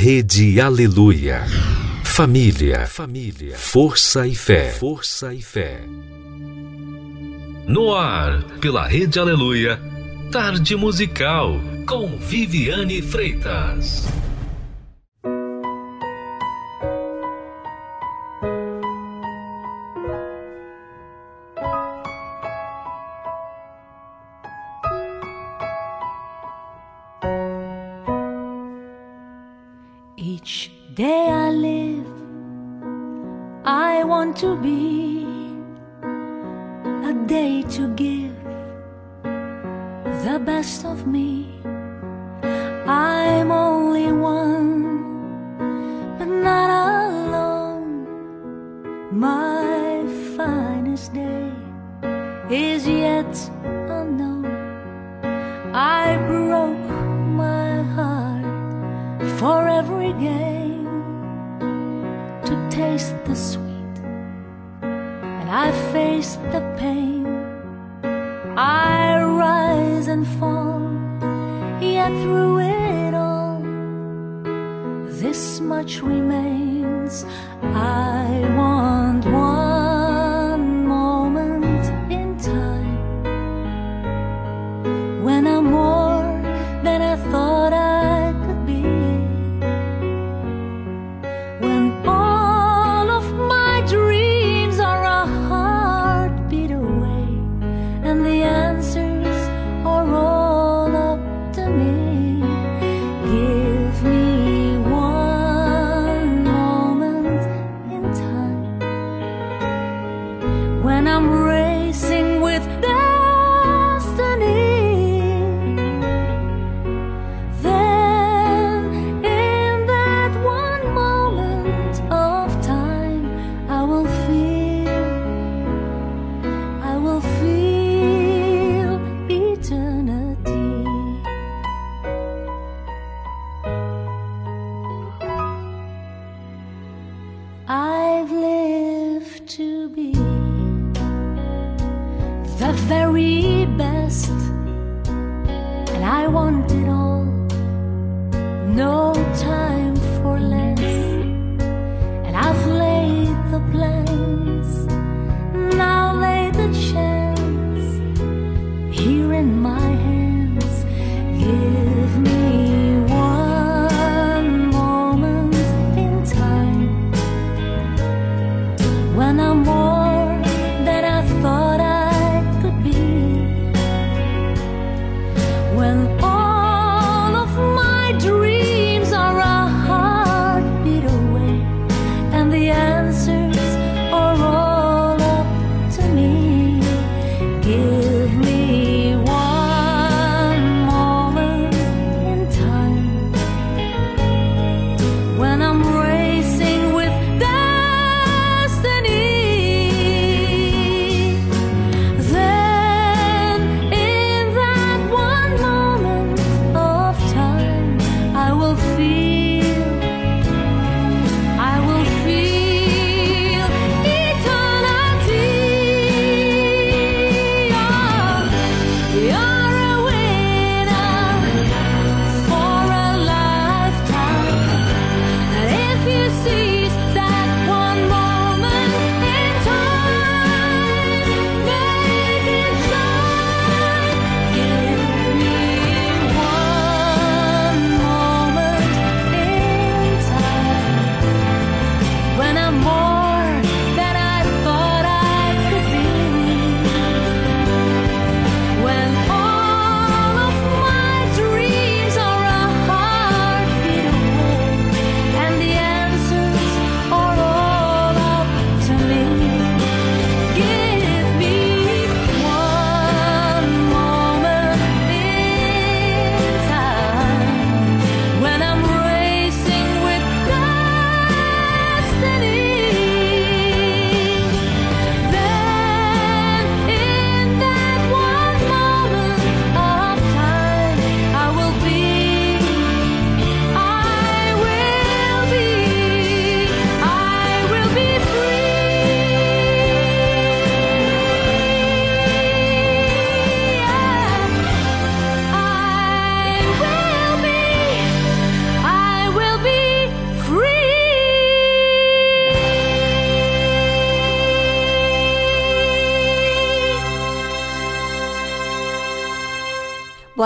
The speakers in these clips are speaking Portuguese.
Rede Aleluia. Família, família, força e fé, força e fé. No ar, pela Rede Aleluia, tarde musical com Viviane Freitas.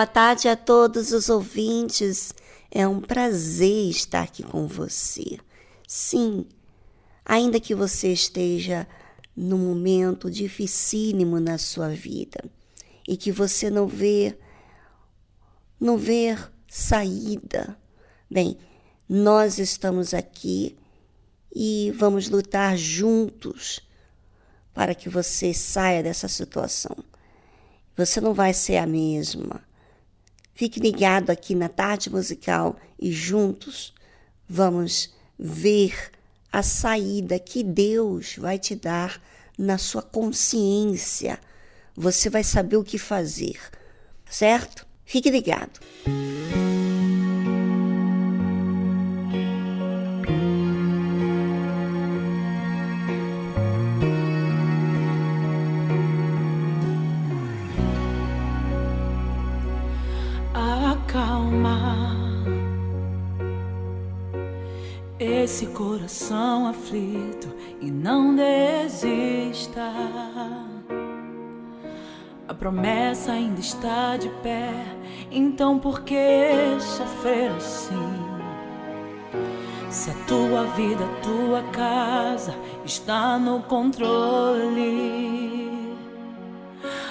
Boa tarde a todos os ouvintes. É um prazer estar aqui com você. Sim, ainda que você esteja num momento dificílimo na sua vida e que você não vê não vê saída. Bem, nós estamos aqui e vamos lutar juntos para que você saia dessa situação. Você não vai ser a mesma. Fique ligado aqui na tarde musical e juntos vamos ver a saída que Deus vai te dar na sua consciência. Você vai saber o que fazer, certo? Fique ligado. Esse coração aflito e não desista. A promessa ainda está de pé, então por que sofrer assim? Se a tua vida, a tua casa está no controle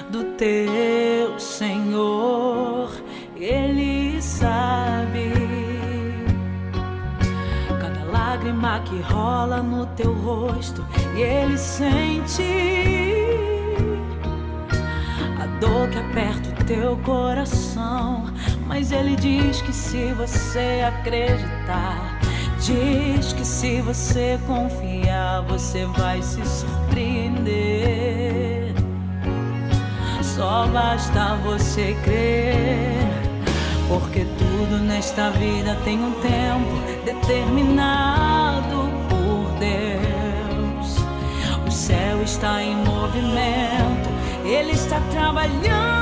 do teu Senhor, que rola no teu rosto e ele sente a dor que aperta o teu coração. Mas ele diz que se você acreditar, diz que se você confiar, você vai se surpreender. Só basta você crer. Porque tudo nesta vida tem um tempo determinado está em movimento, Ele está trabalhando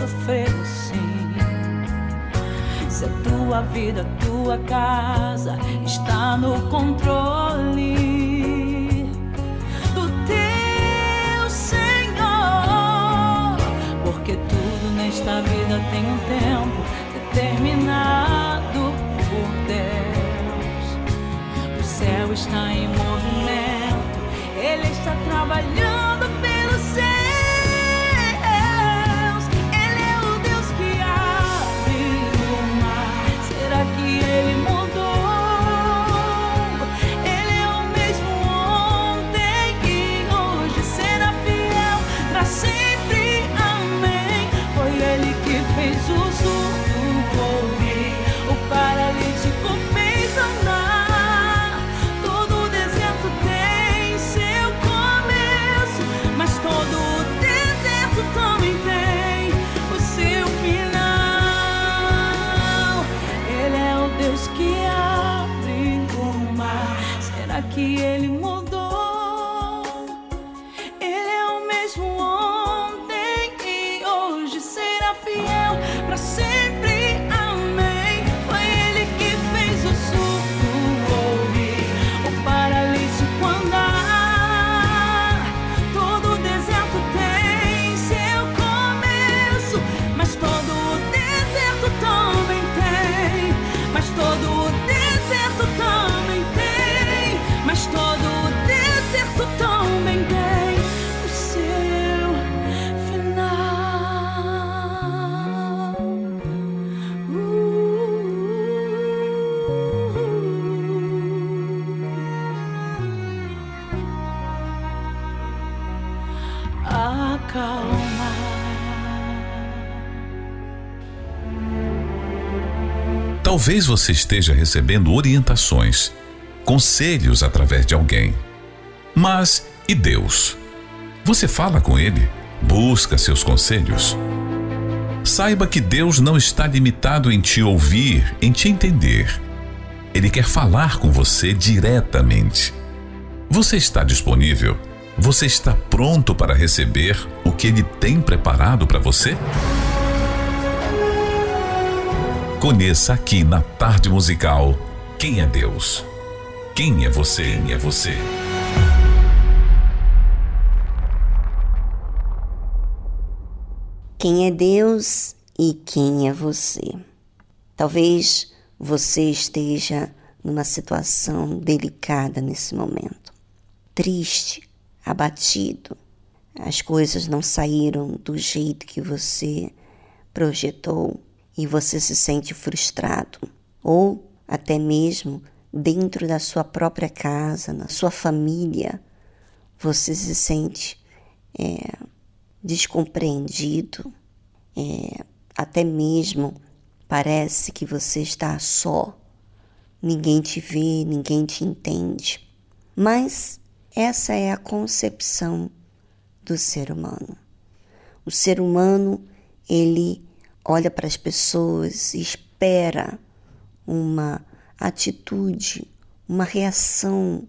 sofrer assim? Se a tua vida, a tua casa está no controle do teu Senhor. Porque tudo nesta vida tem um tempo determinado por Deus. O céu está em movimento, Ele está trabalhando Talvez você esteja recebendo orientações, conselhos através de alguém. Mas e Deus? Você fala com Ele? Busca seus conselhos? Saiba que Deus não está limitado em te ouvir, em te entender. Ele quer falar com você diretamente. Você está disponível? Você está pronto para receber o que Ele tem preparado para você? Conheça aqui na Tarde Musical quem é Deus. Quem é você? Quem é você? Quem é Deus e quem é você? Talvez você esteja numa situação delicada nesse momento. Triste, abatido. As coisas não saíram do jeito que você projetou e você se sente frustrado, ou até mesmo dentro da sua própria casa, na sua família, você se sente é, descompreendido, é, até mesmo parece que você está só, ninguém te vê, ninguém te entende. Mas essa é a concepção do ser humano. O ser humano, ele olha para as pessoas e espera uma atitude, uma reação.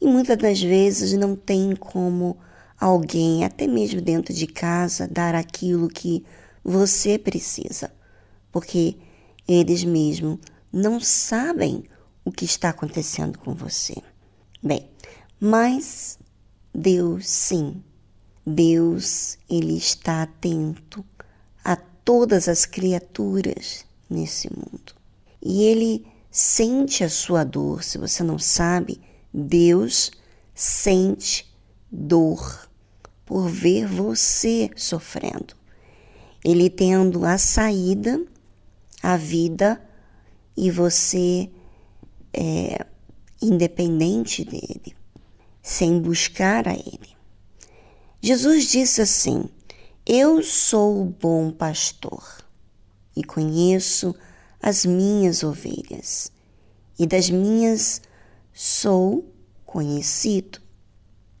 E muitas das vezes não tem como alguém, até mesmo dentro de casa, dar aquilo que você precisa, porque eles mesmos não sabem o que está acontecendo com você. Bem, mas Deus sim, Deus ele está atento todas as criaturas nesse mundo. E ele sente a sua dor. Se você não sabe, Deus sente dor por ver você sofrendo. Ele tendo a saída, a vida, e você é independente dele, sem buscar a ele. Jesus disse assim: eu sou o bom pastor e conheço as minhas ovelhas, e das minhas sou conhecido.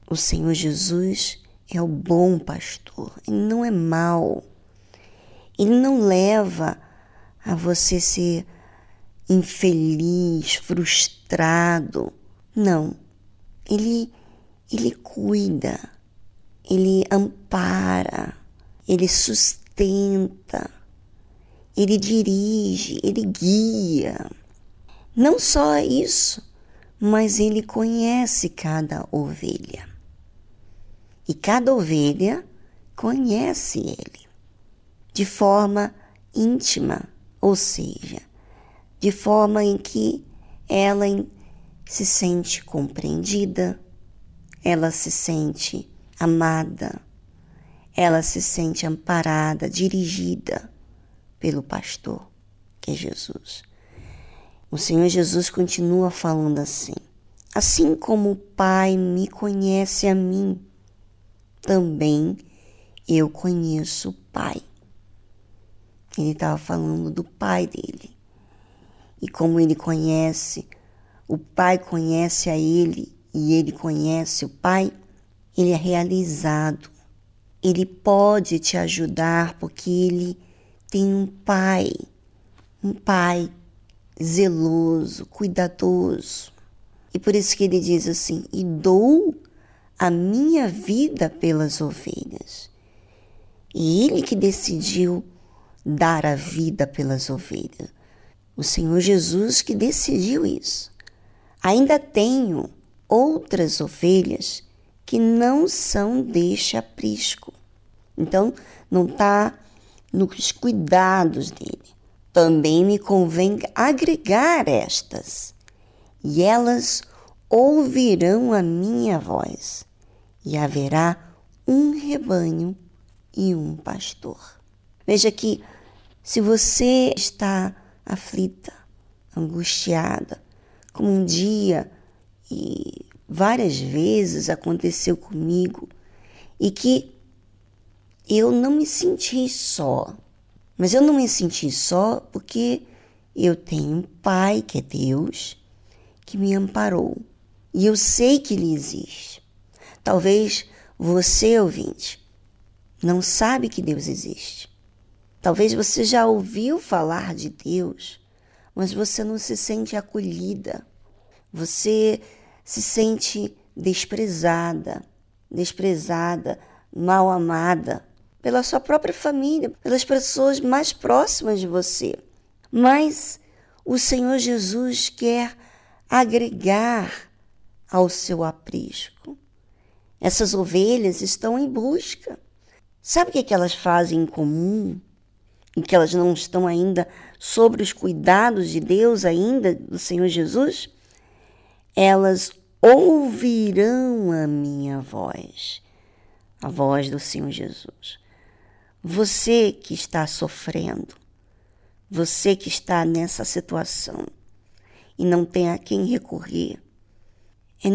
O Senhor Jesus é o bom pastor, ele não é mau, ele não leva a você ser infeliz, frustrado. Não, ele, ele cuida, ele ampara ele sustenta, ele dirige, ele guia. Não só isso, mas ele conhece cada ovelha. E cada ovelha conhece ele de forma íntima, ou seja, de forma em que ela se sente compreendida, ela se sente amada, ela se sente amparada, dirigida pelo pastor, que é Jesus. O Senhor Jesus continua falando assim: Assim como o Pai me conhece a mim, também eu conheço o Pai. Ele estava falando do Pai dele. E como ele conhece, o Pai conhece a ele e ele conhece o Pai, ele é realizado ele pode te ajudar porque ele tem um pai, um pai zeloso, cuidadoso. E por isso que ele diz assim: e dou a minha vida pelas ovelhas. E ele que decidiu dar a vida pelas ovelhas. O Senhor Jesus que decidiu isso. Ainda tenho outras ovelhas que não são deste aprisco. Então, não está nos cuidados dele. Também me convém agregar estas, e elas ouvirão a minha voz, e haverá um rebanho e um pastor. Veja que, se você está aflita, angustiada, como um dia e várias vezes aconteceu comigo e que eu não me senti só. Mas eu não me senti só porque eu tenho um pai, que é Deus, que me amparou. E eu sei que ele existe. Talvez você, ouvinte, não sabe que Deus existe. Talvez você já ouviu falar de Deus, mas você não se sente acolhida. Você se sente desprezada, desprezada, mal amada pela sua própria família, pelas pessoas mais próximas de você. Mas o Senhor Jesus quer agregar ao seu aprisco. Essas ovelhas estão em busca. Sabe o que, é que elas fazem em comum? Em que elas não estão ainda sobre os cuidados de Deus, ainda do Senhor Jesus? Elas ouvirão a minha voz, a voz do Senhor Jesus. Você que está sofrendo, você que está nessa situação e não tem a quem recorrer, é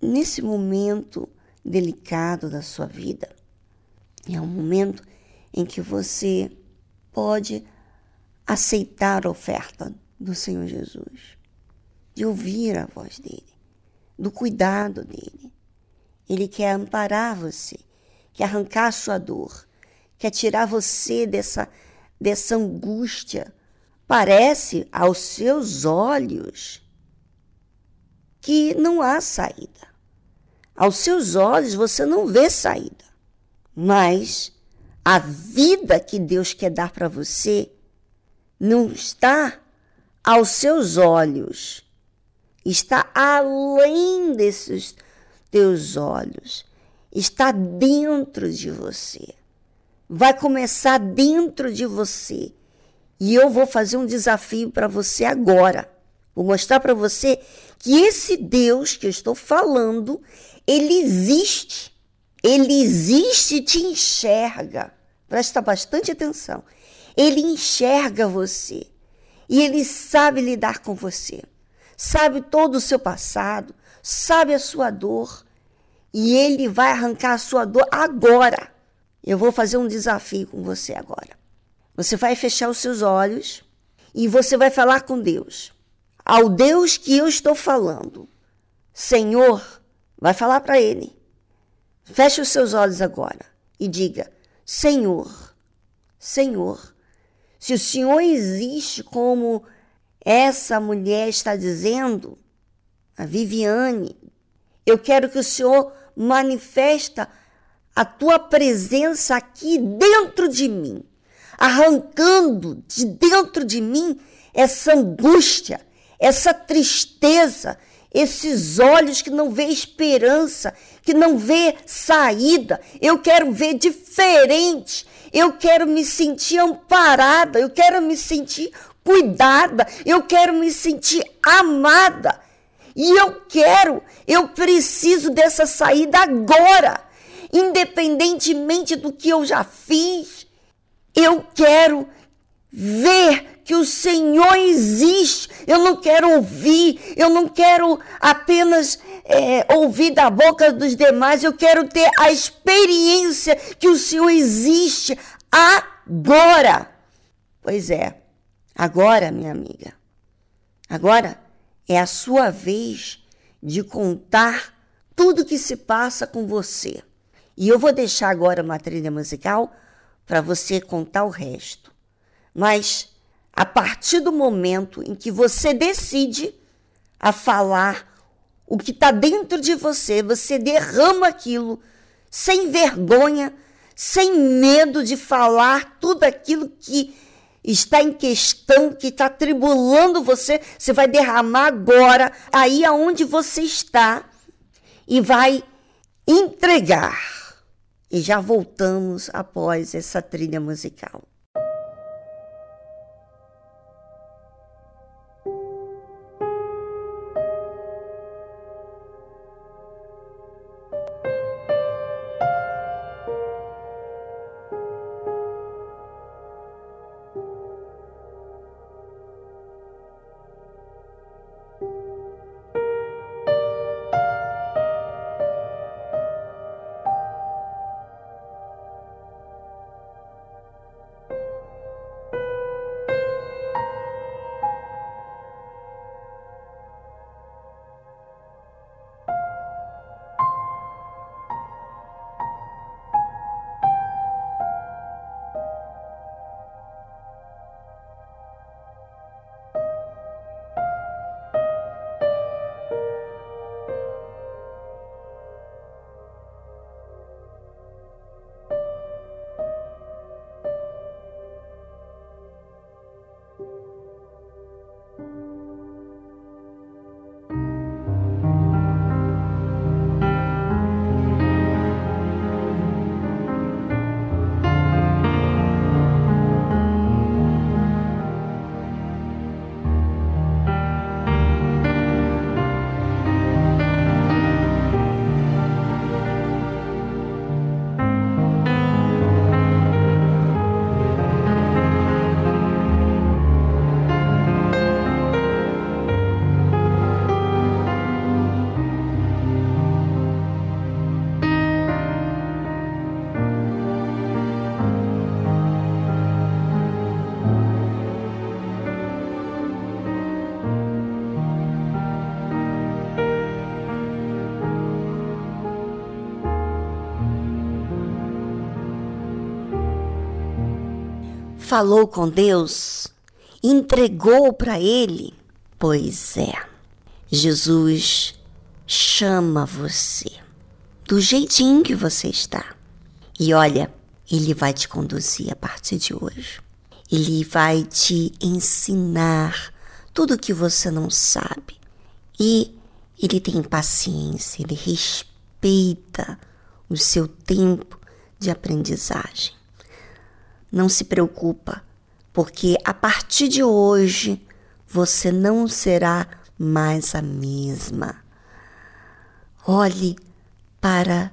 nesse momento delicado da sua vida, é um momento em que você pode aceitar a oferta do Senhor Jesus, de ouvir a voz dele, do cuidado dele. Ele quer amparar você, quer arrancar a sua dor, quer tirar você dessa, dessa angústia. Parece aos seus olhos que não há saída. Aos seus olhos você não vê saída. Mas a vida que Deus quer dar para você não está aos seus olhos, está além desses teus olhos, está dentro de você. Vai começar dentro de você. E eu vou fazer um desafio para você agora. Vou mostrar para você que esse Deus que eu estou falando, ele existe. Ele existe e te enxerga. Presta bastante atenção. Ele enxerga você. E ele sabe lidar com você. Sabe todo o seu passado, sabe a sua dor. E ele vai arrancar a sua dor agora. Eu vou fazer um desafio com você agora. Você vai fechar os seus olhos e você vai falar com Deus ao Deus que eu estou falando. Senhor, vai falar para ele. Feche os seus olhos agora e diga: Senhor, Senhor, se o Senhor existe como essa mulher está dizendo, a Viviane, eu quero que o Senhor manifesta a tua presença aqui dentro de mim, arrancando de dentro de mim essa angústia, essa tristeza, esses olhos que não vê esperança, que não vê saída. Eu quero ver diferente. Eu quero me sentir amparada, eu quero me sentir cuidada, eu quero me sentir amada. E eu quero, eu preciso dessa saída agora, independentemente do que eu já fiz. Eu quero ver que o Senhor existe. Eu não quero ouvir, eu não quero apenas é, ouvir da boca dos demais, eu quero ter a experiência que o Senhor existe agora. Pois é, agora, minha amiga, agora é a sua vez de contar tudo que se passa com você. E eu vou deixar agora uma trilha musical para você contar o resto. Mas a partir do momento em que você decide a falar o que está dentro de você, você derrama aquilo sem vergonha, sem medo de falar tudo aquilo que está em questão, que está tribulando você, você vai derramar agora, aí aonde você está, e vai entregar. E já voltamos após essa trilha musical. Falou com Deus, entregou para Ele? Pois é, Jesus chama você do jeitinho que você está. E olha, Ele vai te conduzir a partir de hoje. Ele vai te ensinar tudo o que você não sabe. E Ele tem paciência, Ele respeita o seu tempo de aprendizagem. Não se preocupa, porque a partir de hoje você não será mais a mesma. Olhe para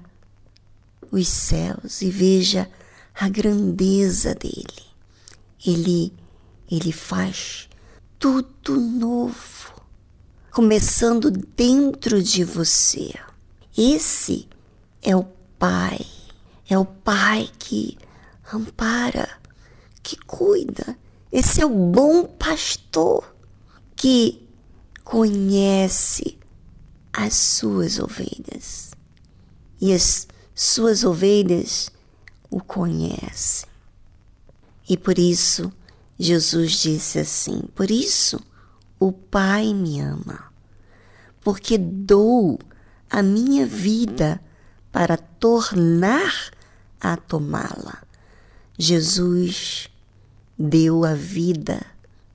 os céus e veja a grandeza dele. Ele ele faz tudo novo, começando dentro de você. Esse é o Pai, é o Pai que ampara, que cuida. Esse é o bom pastor que conhece as suas ovelhas. E as suas ovelhas o conhecem. E por isso Jesus disse assim: Por isso o Pai me ama, porque dou a minha vida para tornar a tomá-la. Jesus deu a vida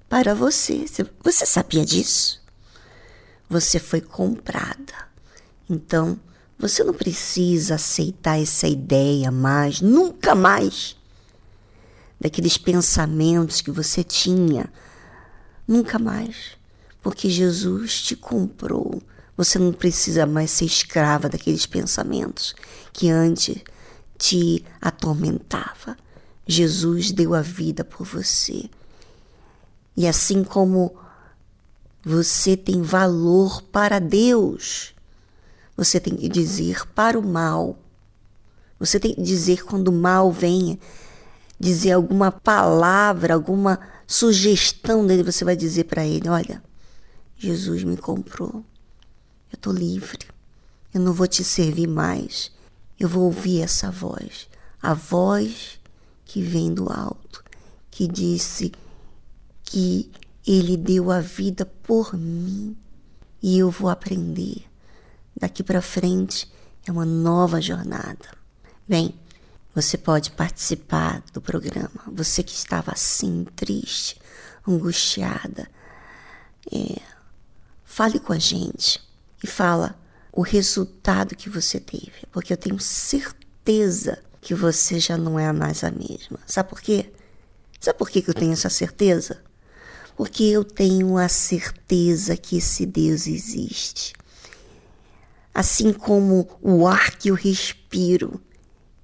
para você. Você sabia disso? Você foi comprada. Então, você não precisa aceitar essa ideia mais, nunca mais, daqueles pensamentos que você tinha. Nunca mais. Porque Jesus te comprou. Você não precisa mais ser escrava daqueles pensamentos que antes te atormentava. Jesus deu a vida por você. E assim como você tem valor para Deus, você tem que dizer para o mal. Você tem que dizer quando o mal venha, dizer alguma palavra, alguma sugestão dele, você vai dizer para ele: Olha, Jesus me comprou. Eu estou livre. Eu não vou te servir mais. Eu vou ouvir essa voz. A voz que vem do alto, que disse que ele deu a vida por mim. E eu vou aprender. Daqui para frente é uma nova jornada. Bem, você pode participar do programa. Você que estava assim, triste, angustiada. É, fale com a gente e fala o resultado que você teve, porque eu tenho certeza que você já não é mais a mesma. Sabe por quê? Sabe por que eu tenho essa certeza? Porque eu tenho a certeza que esse Deus existe. Assim como o ar que eu respiro,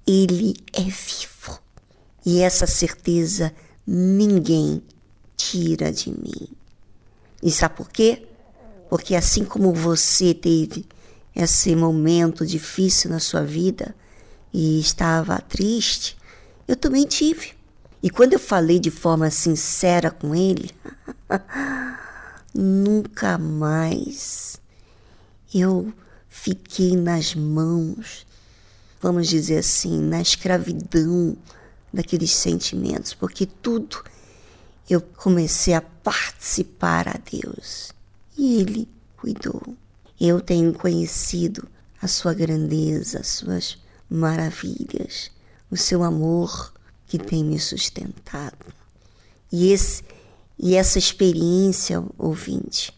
ele é vivo. E essa certeza ninguém tira de mim. E sabe por quê? Porque assim como você teve esse momento difícil na sua vida e estava triste, eu também tive. E quando eu falei de forma sincera com ele, nunca mais eu fiquei nas mãos, vamos dizer assim, na escravidão daqueles sentimentos, porque tudo eu comecei a participar a Deus e Ele cuidou. Eu tenho conhecido a sua grandeza, as suas maravilhas, o seu amor que tem me sustentado. E, esse, e essa experiência, ouvinte,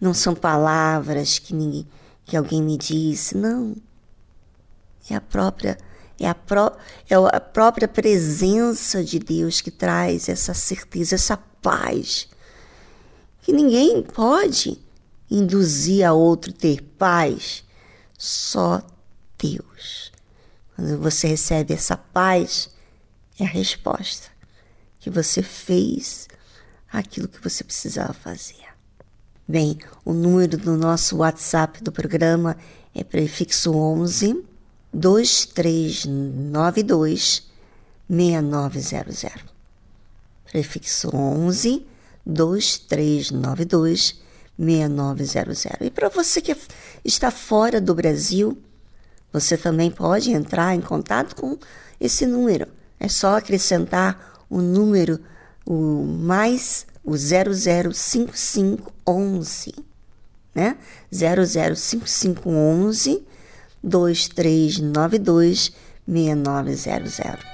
não são palavras que, ninguém, que alguém me disse, não. É a própria é a, pró é a própria presença de Deus que traz essa certeza, essa paz que ninguém pode induzir a outro ter paz, só Deus. Quando você recebe essa paz, é a resposta que você fez aquilo que você precisava fazer. Bem, o número do nosso WhatsApp do programa é prefixo 11 2392 6900. Prefixo 11 2392 6900. E para você que está fora do Brasil, você também pode entrar em contato com esse número. É só acrescentar o número, o mais o 005511, né? 005511 2392 6900.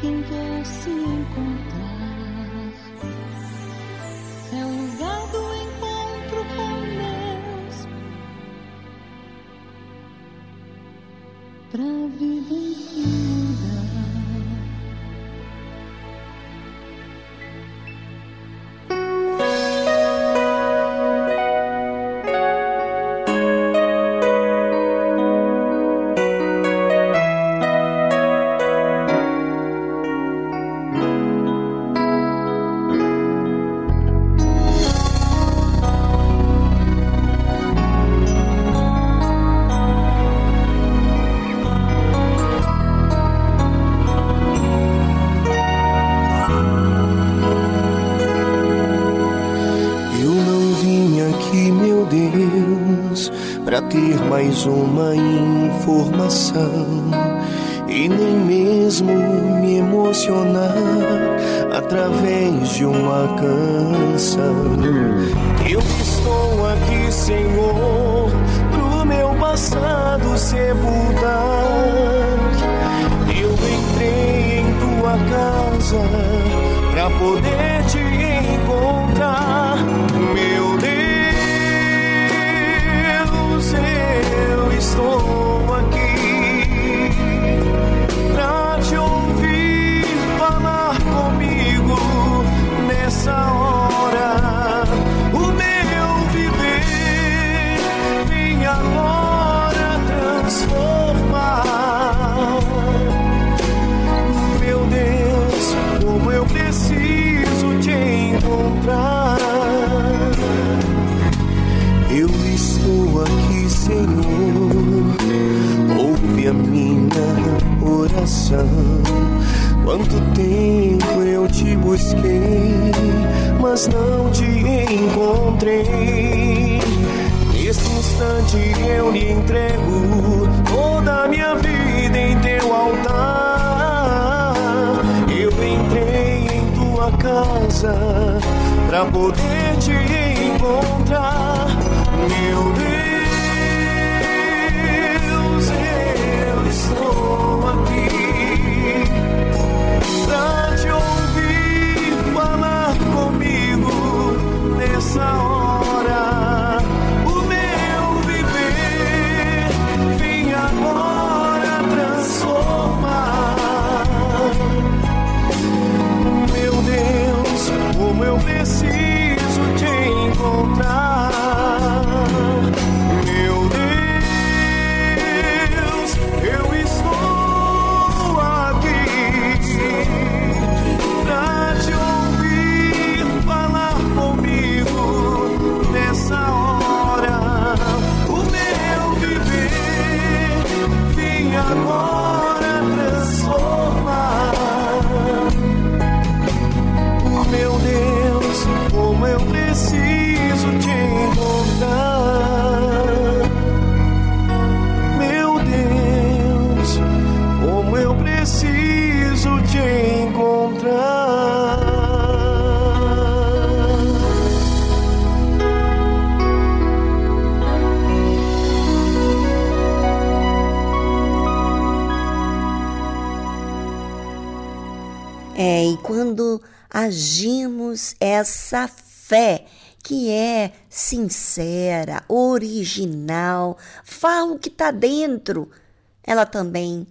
Quem quer se encontrar. Mais essa fé que é sincera, original, fala o que está dentro, ela também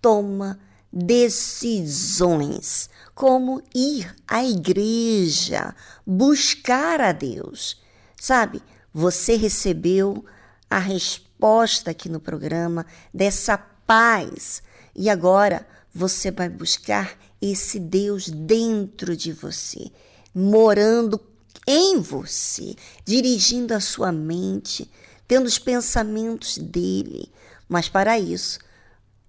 toma decisões, como ir à igreja, buscar a Deus. Sabe, você recebeu a resposta aqui no programa dessa paz e agora você vai buscar esse Deus dentro de você, morando em você, dirigindo a sua mente, tendo os pensamentos dele. Mas para isso,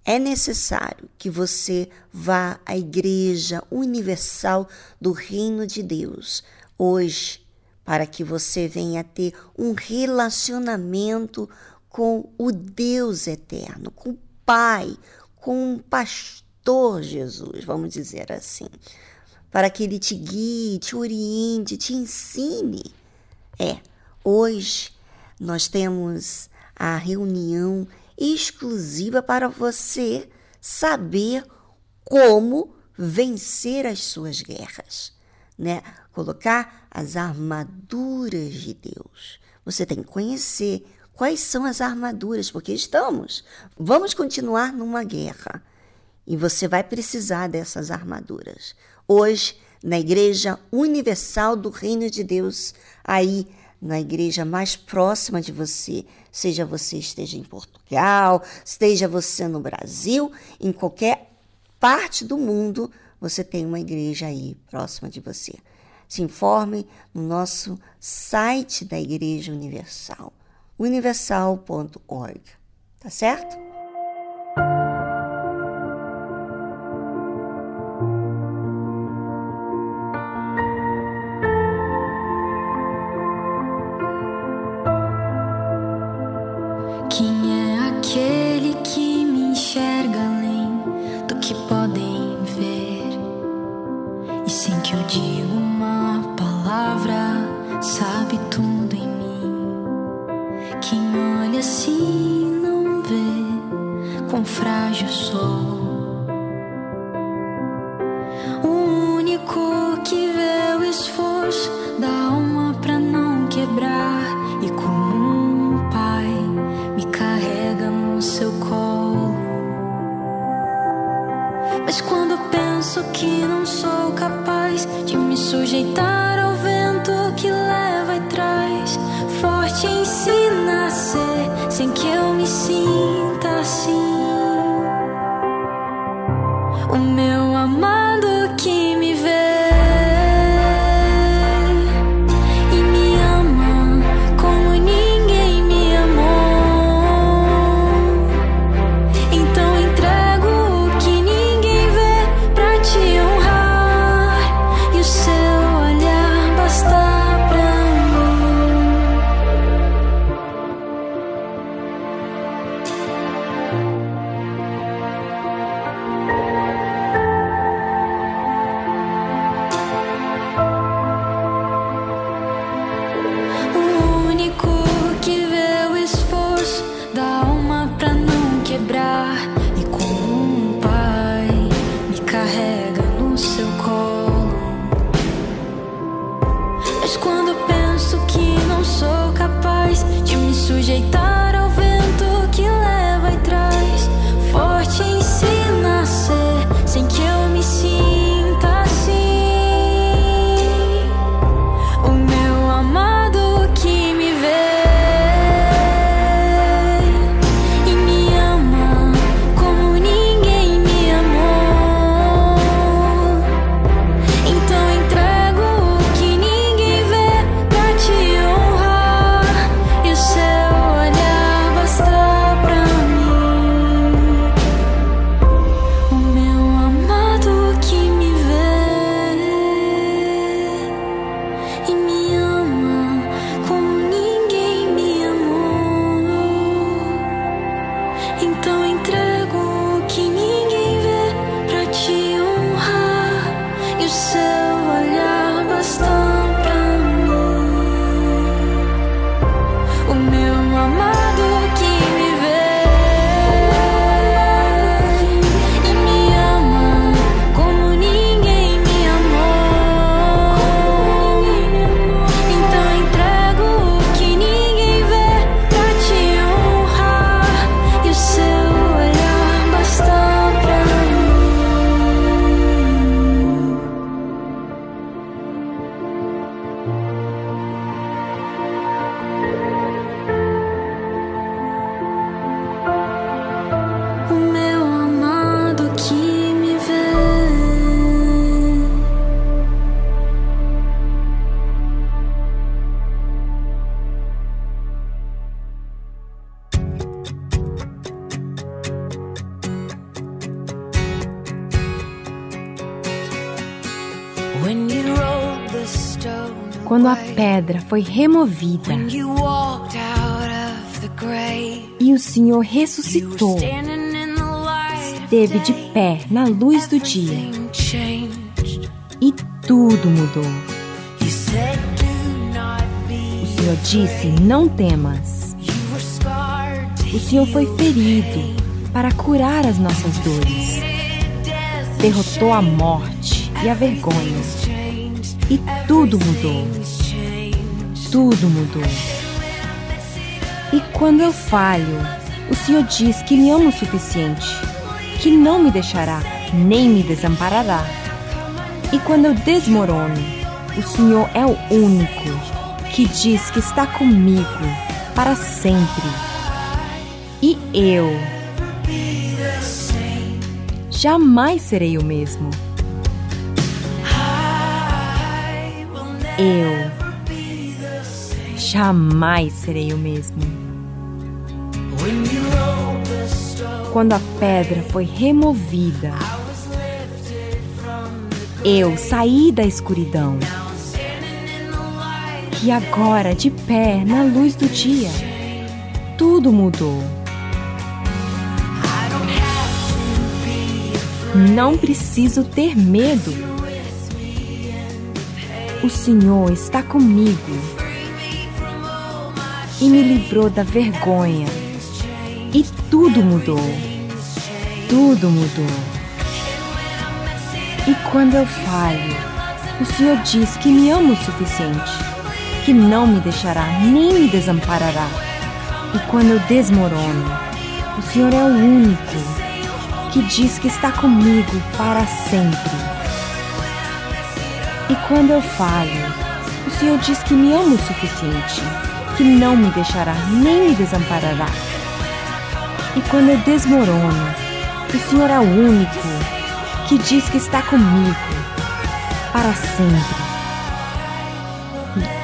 é necessário que você vá à Igreja Universal do Reino de Deus hoje, para que você venha ter um relacionamento com o Deus eterno, com o Pai, com o pastor Jesus, vamos dizer assim, para que ele te guie, te oriente, te ensine. É, hoje nós temos a reunião exclusiva para você saber como vencer as suas guerras, né? Colocar as armaduras de Deus. Você tem que conhecer quais são as armaduras, porque estamos, vamos continuar numa guerra. E você vai precisar dessas armaduras. Hoje, na Igreja Universal do Reino de Deus, aí na igreja mais próxima de você, seja você esteja em Portugal, esteja você no Brasil, em qualquer parte do mundo, você tem uma igreja aí próxima de você. Se informe no nosso site da Igreja Universal, universal.org. Tá certo? Me sujeitar Quando a pedra foi removida when you walked out of the grave, e o Senhor ressuscitou, esteve de pé na luz do dia e tudo mudou. You said, "Do not be O Senhor disse: Não temas. O Senhor foi ferido para curar as nossas dores. Derrotou a morte e a vergonha. E tudo mudou. Tudo mudou. E quando eu falho, o Senhor diz que me ama o suficiente, que não me deixará nem me desamparará. E quando eu desmorono, o Senhor é o único que diz que está comigo para sempre. E eu jamais serei o mesmo. Eu jamais serei o mesmo. Quando a pedra foi removida, eu saí da escuridão e agora, de pé na luz do dia, tudo mudou. Não preciso ter medo. O Senhor está comigo e me livrou da vergonha. E tudo mudou. Tudo mudou. E quando eu falho, o Senhor diz que me ama o suficiente, que não me deixará nem me desamparará. E quando eu desmorono, o Senhor é o único que diz que está comigo para sempre. E quando eu falho, o Senhor diz que me ama o suficiente, que não me deixará nem me desamparará. E quando eu desmorono, o Senhor é o único que diz que está comigo para sempre.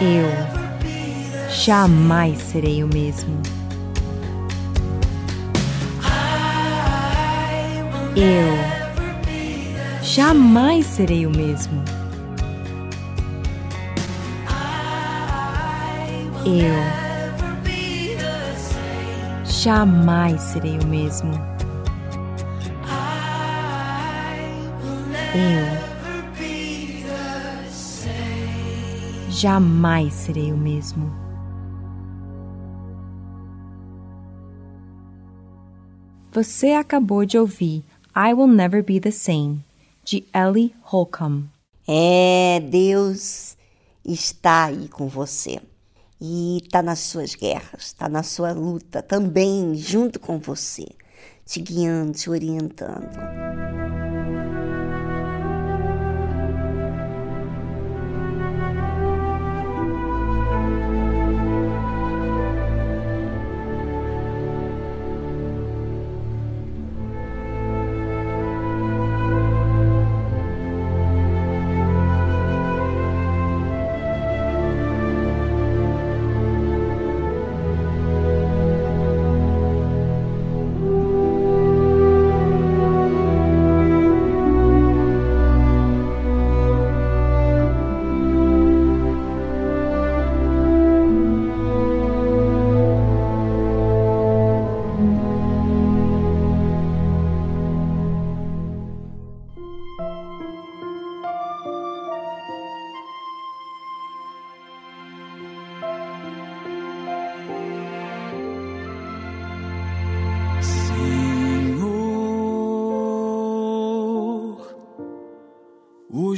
E eu jamais serei o mesmo. Eu jamais serei o mesmo. Eu jamais serei o mesmo. Eu jamais serei o mesmo. Você acabou de ouvir I Will Never Be the Same, de Ellie Holcomb. É, Deus está aí com você. E está nas suas guerras, está na sua luta também, junto com você, te guiando, te orientando.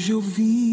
Hoje eu vim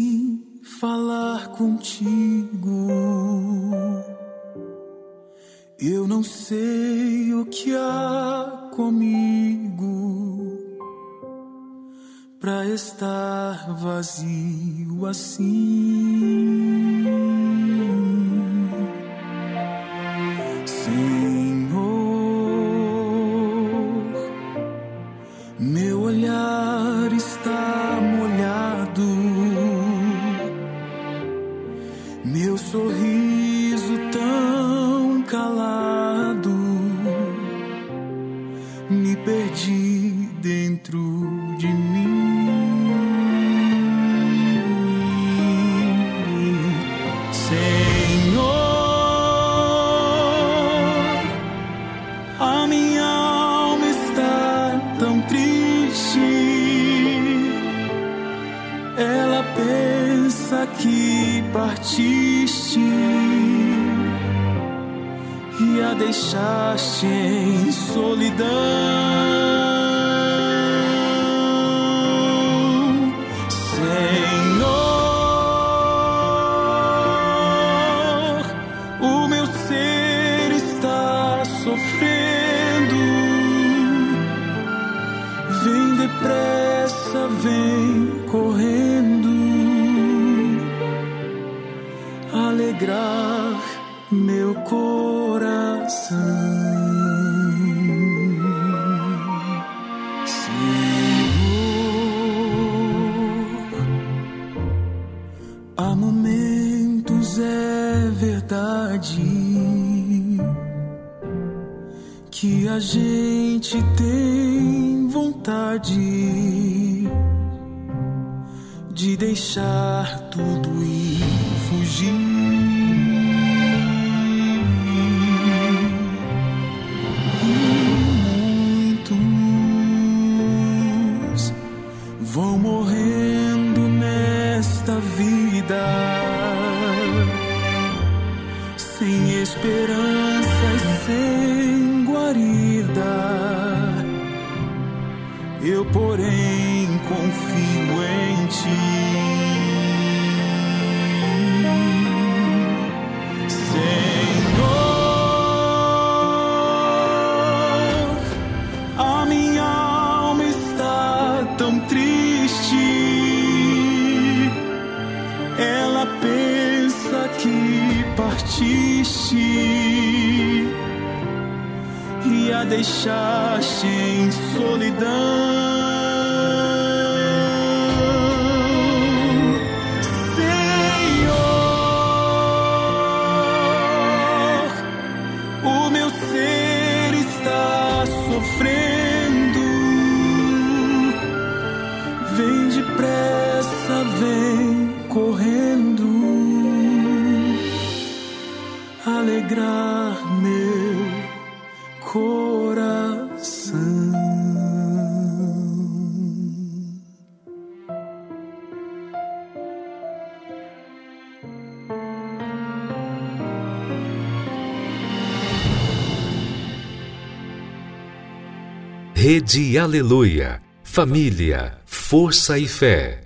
Rede Aleluia. Família, força e fé.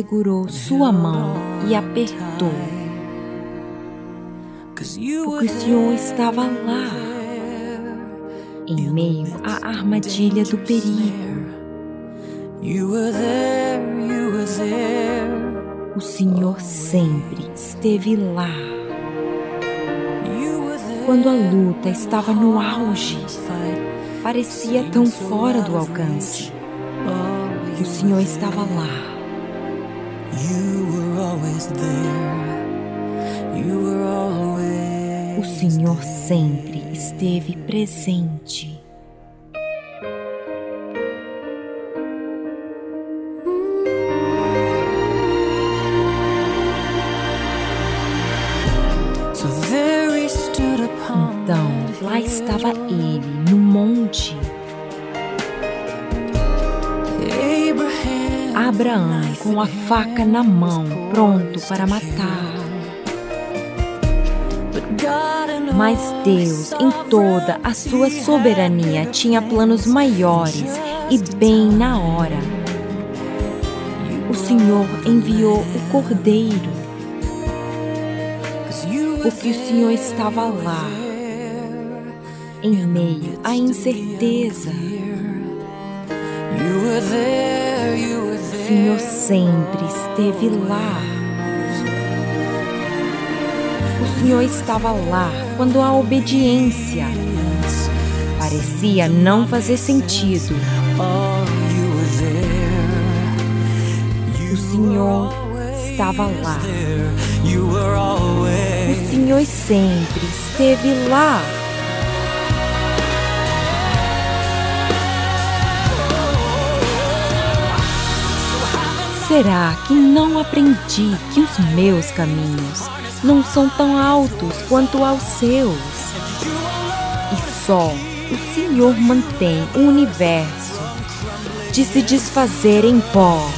Segurou sua mão e apertou. Porque o Senhor estava lá, em meio à armadilha do perigo. O Senhor sempre esteve lá. Quando a luta estava no auge, parecia tão fora do alcance. O Senhor estava lá. O Senhor sempre esteve presente. estava ele Abraão com a faca na mão, pronto para matar. Mas Deus, em toda a sua soberania, tinha planos maiores e bem na hora. O Senhor enviou o cordeiro porque o Senhor estava lá, em meio à incerteza. Senhor sempre esteve lá. O Senhor estava lá quando a obediência parecia não fazer sentido. O Senhor estava lá. O Senhor sempre esteve lá. Será que não aprendi que os meus caminhos não são tão altos quanto aos seus? E só o Senhor mantém o universo de se desfazer em pó.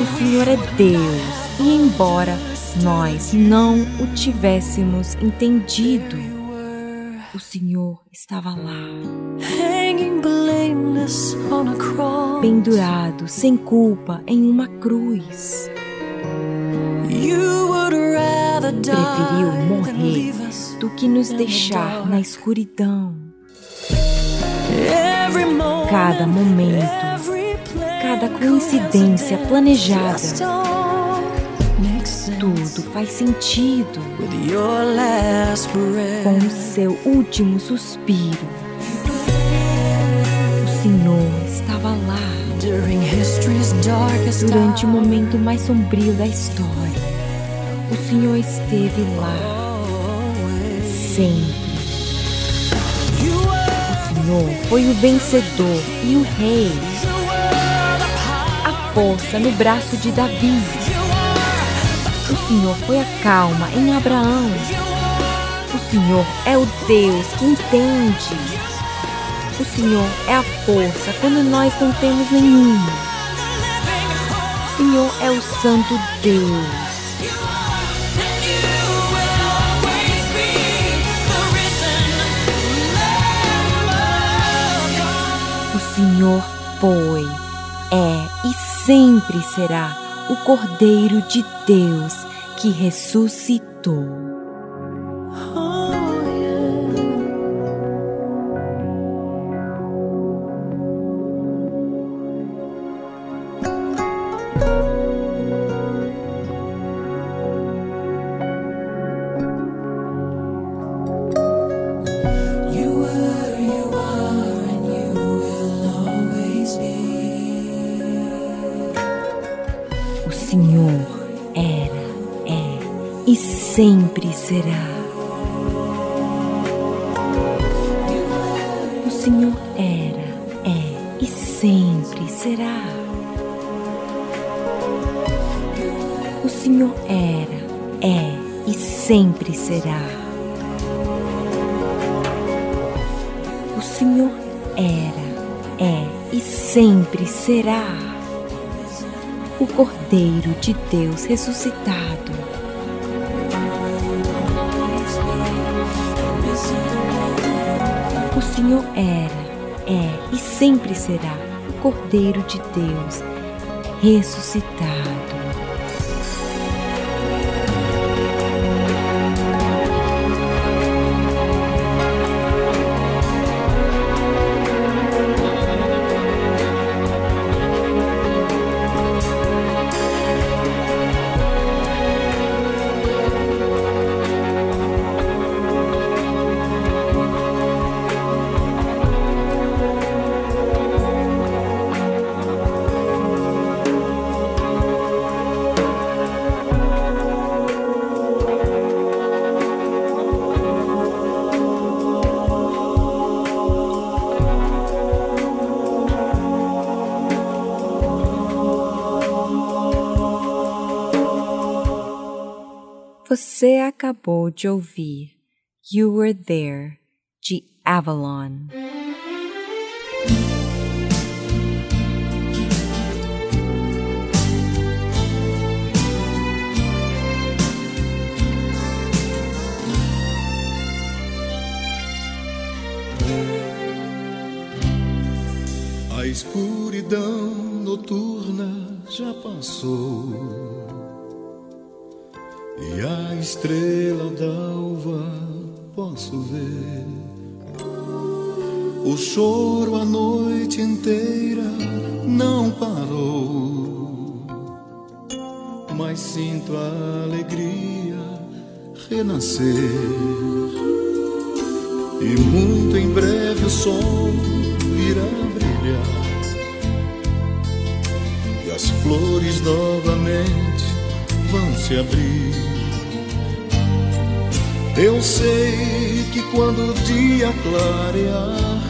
O Senhor é Deus e, embora nós não o tivéssemos entendido, estava lá, pendurado sem culpa em uma cruz. Preferiu morrer do que nos deixar na escuridão. Cada momento, cada coincidência planejada, tudo faz sentido com o seu último suspiro. O Senhor estava lá durante o momento mais sombrio da história. O Senhor esteve lá sempre. O Senhor foi o vencedor e o rei. A força no braço de Davi. Senhor foi a calma em Abraão. O Senhor é o Deus que entende. O Senhor é a força quando nós não temos nenhuma. O Senhor é o Santo Deus. O Senhor foi, é e sempre será o Cordeiro de Deus que ressuscitou. Será. O Senhor era, é e sempre será. O Senhor era, é e sempre será. O Senhor era, é e sempre será. O Cordeiro de Deus ressuscitado. O Senhor era, é e sempre será o Cordeiro de Deus ressuscitado. Você acabou de ouvir You Were There, de Avalon. A escuridão noturna já passou. Choro a noite inteira não parou, mas sinto a alegria renascer. E muito em breve o sol virá brilhar e as flores novamente vão se abrir. Eu sei que quando o dia clarear,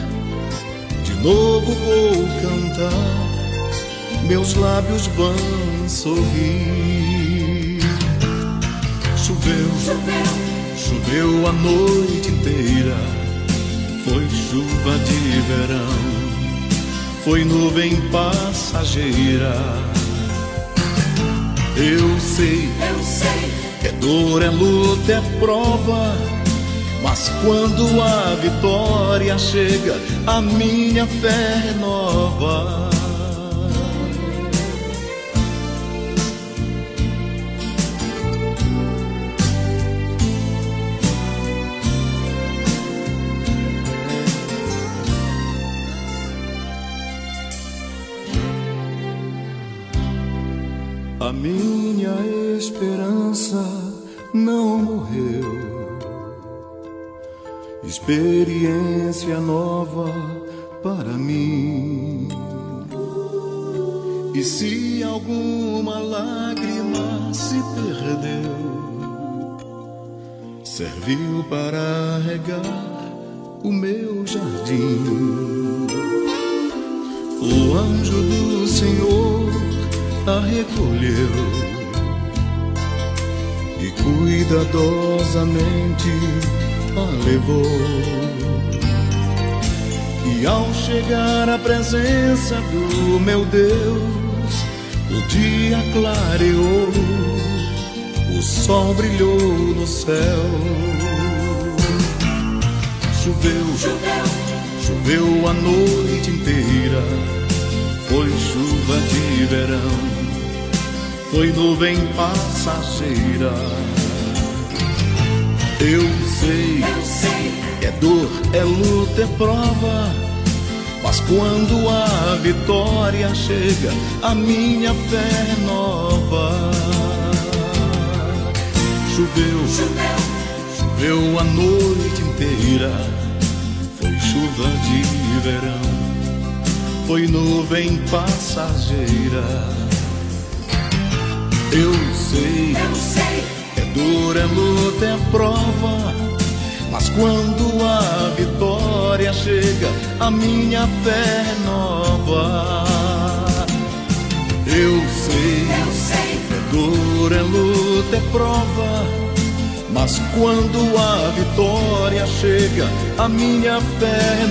novo vou cantar, meus lábios vão sorrir. Choveu, choveu, choveu a noite inteira, foi chuva de verão, foi nuvem passageira. Eu sei, eu sei é dor, é luta, é prova. Mas quando a vitória chega, a minha fé renova. Experiência nova para mim. E se alguma lágrima se perdeu, serviu para regar o meu jardim. O anjo do Senhor a recolheu e cuidadosamente levou. E ao chegar à presença do meu Deus, o dia clareou, o sol brilhou no céu. Choveu, choveu, choveu a noite inteira, foi chuva de verão foi nuvem passageira. Eu sei, eu sei, é dor, é luta, é prova. Mas quando a vitória chega, a minha fé é nova. Choveu, choveu, choveu a noite inteira. Foi chuva de verão, foi nuvem passageira. Eu sei, eu sei, dor, é luta, é prova. Mas quando a vitória chega, a minha fé é nova. Eu sei, eu sei, dor, é luta, é prova. Mas quando a vitória chega, a minha fé é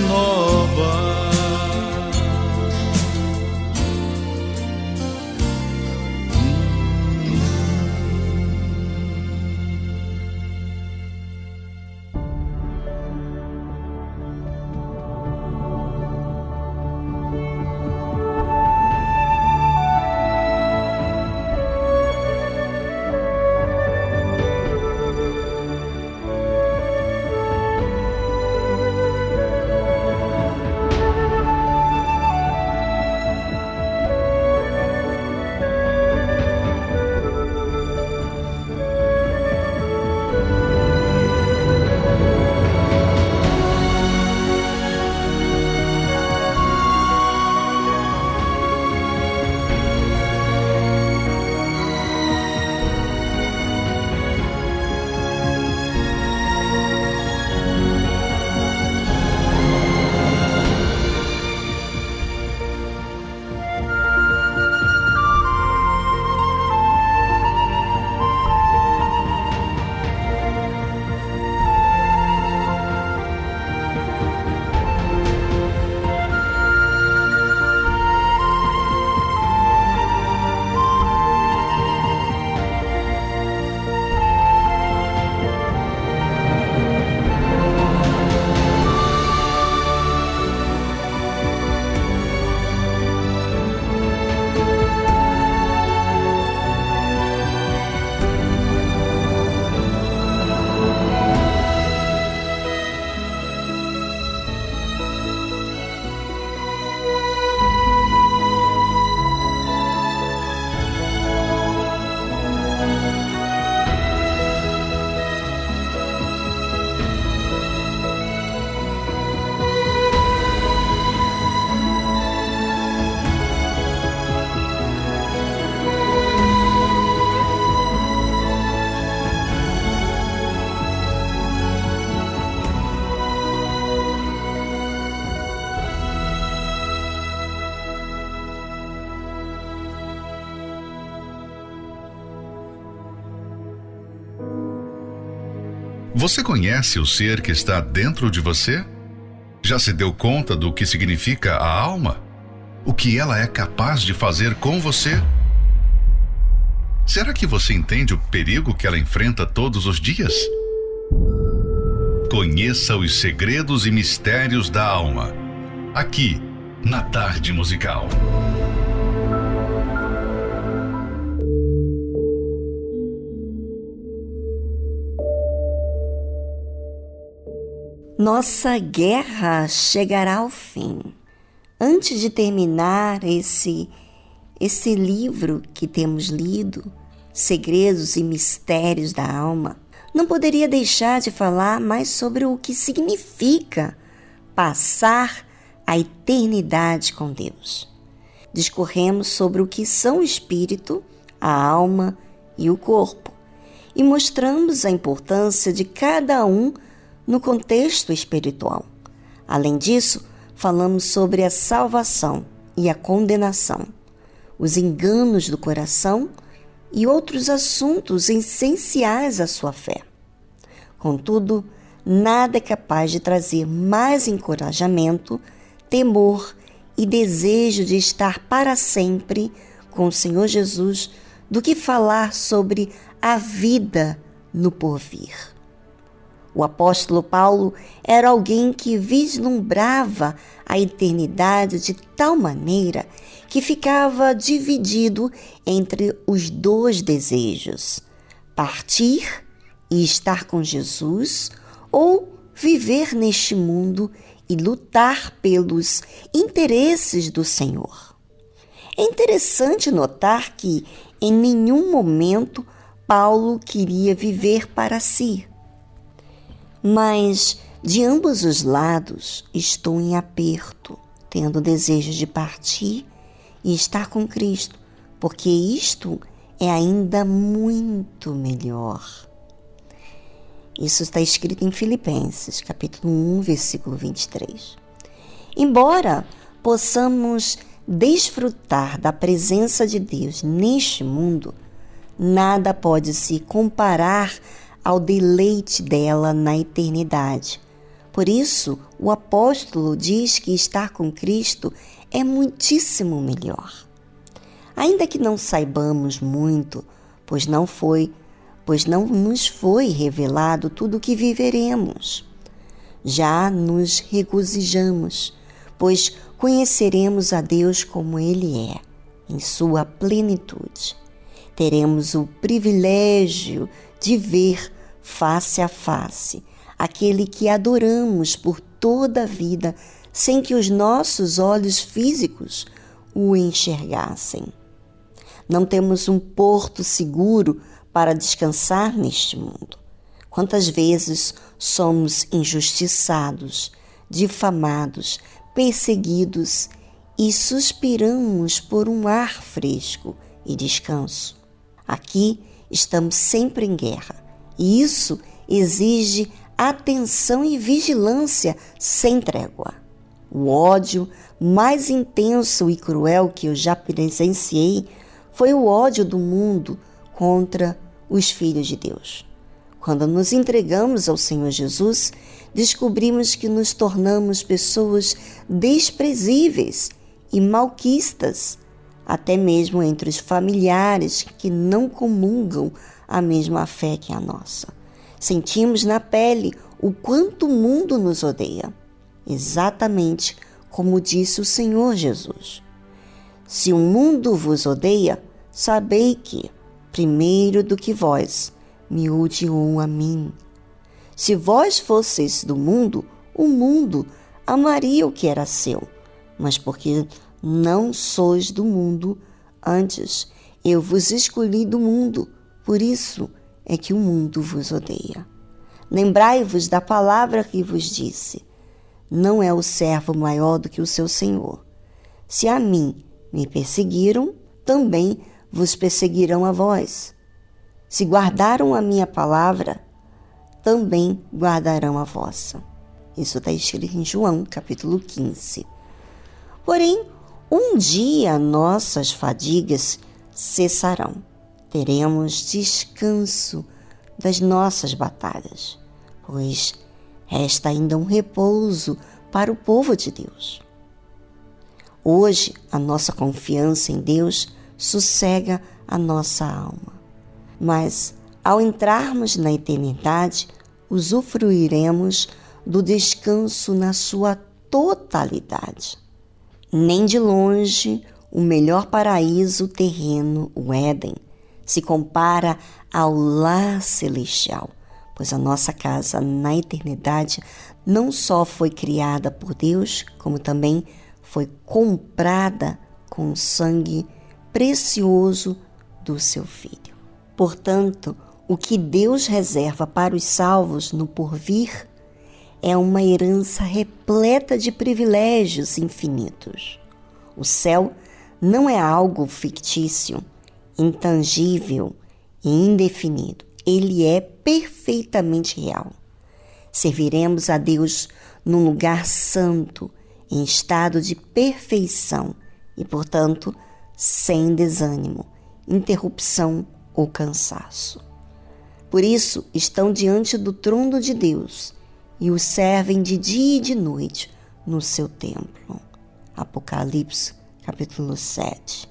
Você conhece o ser que está dentro de você? Já se deu conta do que significa a alma? O que ela é capaz de fazer com você? Será que você entende o perigo que ela enfrenta todos os dias? Conheça os segredos e mistérios da alma. Aqui, na Tarde Musical. Nossa guerra chegará ao fim. Antes de terminar esse esse livro que temos lido, Segredos e Mistérios da Alma, não poderia deixar de falar mais sobre o que significa passar a eternidade com Deus. Discorremos sobre o que são o espírito, a alma e o corpo, e mostramos a importância de cada um no contexto espiritual. Além disso, falamos sobre a salvação e a condenação, os enganos do coração e outros assuntos essenciais à sua fé. Contudo, nada é capaz de trazer mais encorajamento, temor e desejo de estar para sempre com o Senhor Jesus do que falar sobre a vida no porvir. O apóstolo Paulo era alguém que vislumbrava a eternidade de tal maneira que ficava dividido entre os dois desejos: partir e estar com Jesus ou viver neste mundo e lutar pelos interesses do Senhor. É interessante notar que em nenhum momento Paulo queria viver para si mas de ambos os lados estou em aperto, tendo desejo de partir e estar com Cristo, porque isto é ainda muito melhor. Isso está escrito em Filipenses, capítulo 1, versículo 23. Embora possamos desfrutar da presença de Deus neste mundo, nada pode se comparar ao deleite dela na eternidade. Por isso, o apóstolo diz que estar com Cristo é muitíssimo melhor. Ainda que não saibamos muito, pois não foi, pois não nos foi revelado tudo o que viveremos. Já nos regozijamos, pois conheceremos a Deus como ele é, em sua plenitude. Teremos o privilégio de ver face a face aquele que adoramos por toda a vida, sem que os nossos olhos físicos o enxergassem. Não temos um porto seguro para descansar neste mundo. Quantas vezes somos injustiçados, difamados, perseguidos e suspiramos por um ar fresco e descanso. Aqui Estamos sempre em guerra e isso exige atenção e vigilância sem trégua. O ódio mais intenso e cruel que eu já presenciei foi o ódio do mundo contra os filhos de Deus. Quando nos entregamos ao Senhor Jesus, descobrimos que nos tornamos pessoas desprezíveis e malquistas até mesmo entre os familiares que não comungam a mesma fé que a nossa. Sentimos na pele o quanto o mundo nos odeia, exatamente como disse o Senhor Jesus. Se o mundo vos odeia, sabei que, primeiro do que vós, me odiou a mim. Se vós fosseis do mundo, o mundo amaria o que era seu, mas porque não sois do mundo, antes eu vos escolhi do mundo, por isso é que o mundo vos odeia. Lembrai-vos da palavra que vos disse: Não é o servo maior do que o seu senhor. Se a mim me perseguiram, também vos perseguirão a vós. Se guardaram a minha palavra, também guardarão a vossa. Isso está escrito em João, capítulo 15. Porém, um dia nossas fadigas cessarão. Teremos descanso das nossas batalhas. pois resta ainda um repouso para o povo de Deus. Hoje, a nossa confiança em Deus sossega a nossa alma. Mas, ao entrarmos na eternidade, usufruiremos do descanso na sua totalidade. Nem de longe o melhor paraíso terreno, o Éden, se compara ao lar celestial, pois a nossa casa na eternidade não só foi criada por Deus, como também foi comprada com o sangue precioso do seu Filho. Portanto, o que Deus reserva para os salvos no porvir é uma herança repleta de privilégios infinitos. O céu não é algo fictício, intangível e indefinido. Ele é perfeitamente real. Serviremos a Deus num lugar santo, em estado de perfeição e, portanto, sem desânimo, interrupção ou cansaço. Por isso, estão diante do trono de Deus e o servem de dia e de noite no seu templo. Apocalipse, capítulo 7.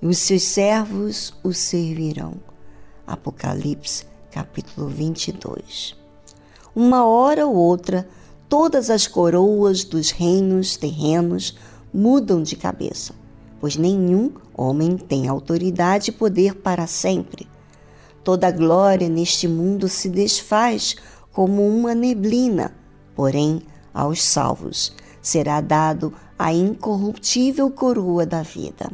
E os seus servos o servirão. Apocalipse, capítulo 22. Uma hora ou outra, todas as coroas dos reinos terrenos mudam de cabeça, pois nenhum homem tem autoridade e poder para sempre. Toda glória neste mundo se desfaz como uma neblina, porém, aos salvos será dado a incorruptível coroa da vida.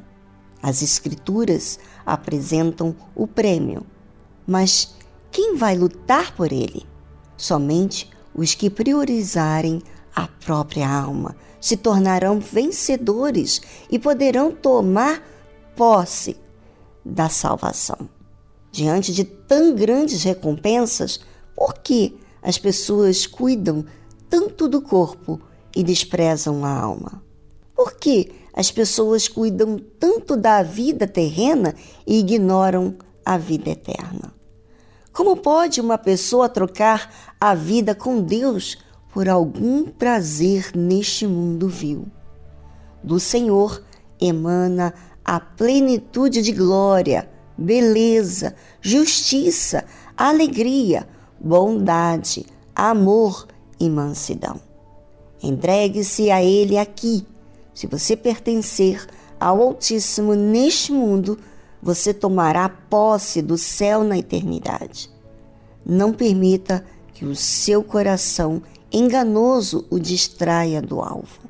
As Escrituras apresentam o prêmio, mas quem vai lutar por ele? Somente os que priorizarem a própria alma se tornarão vencedores e poderão tomar posse da salvação. Diante de tão grandes recompensas, por que as pessoas cuidam tanto do corpo e desprezam a alma? Por que as pessoas cuidam tanto da vida terrena e ignoram a vida eterna? Como pode uma pessoa trocar a vida com Deus por algum prazer neste mundo vil? Do Senhor emana a plenitude de glória, beleza, justiça, alegria, bondade, amor e mansidão. Entregue-se a Ele aqui. Se você pertencer ao Altíssimo neste mundo, você tomará posse do céu na eternidade. Não permita que o seu coração enganoso o distraia do alvo.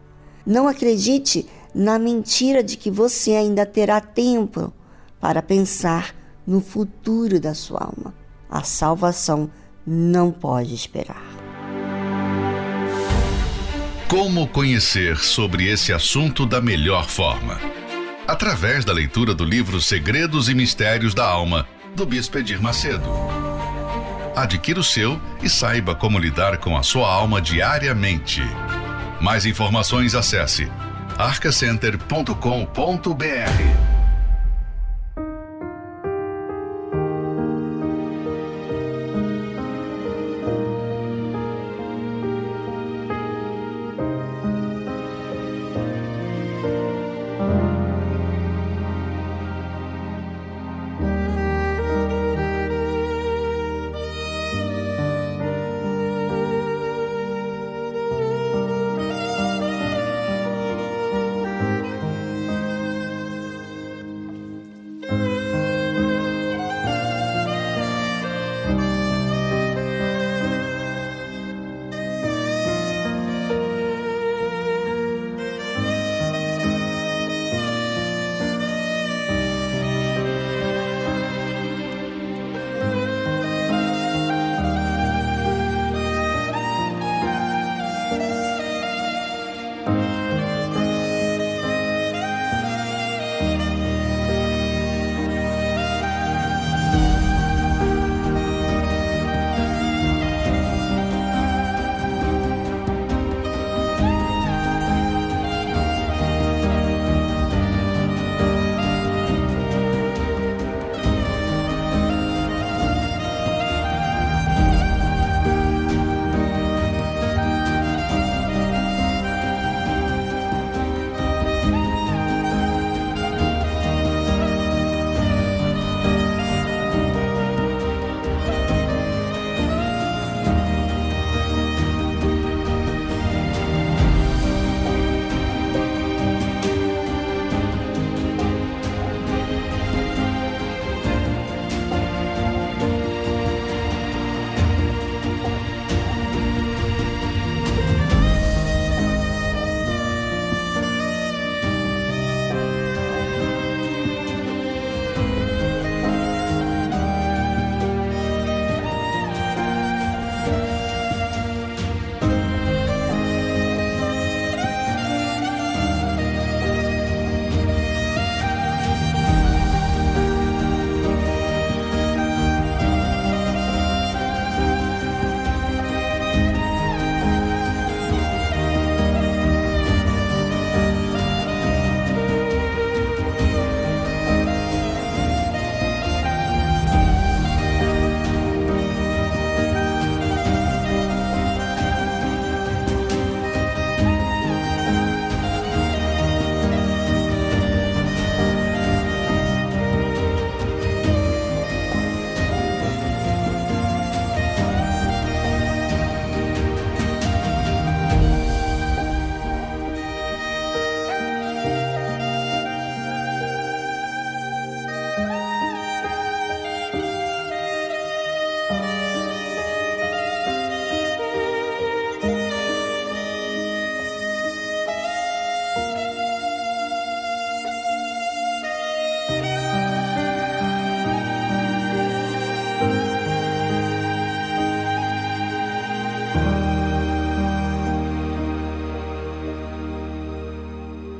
Não acredite na mentira de que você ainda terá tempo para pensar no futuro da sua alma. A salvação não pode esperar. Como conhecer sobre esse assunto da melhor forma? Através da leitura do livro Segredos e Mistérios da Alma, do Bispo Edir Macedo. Adquira o seu e saiba como lidar com a sua alma diariamente. Mais informações acesse arcacenter.com.br.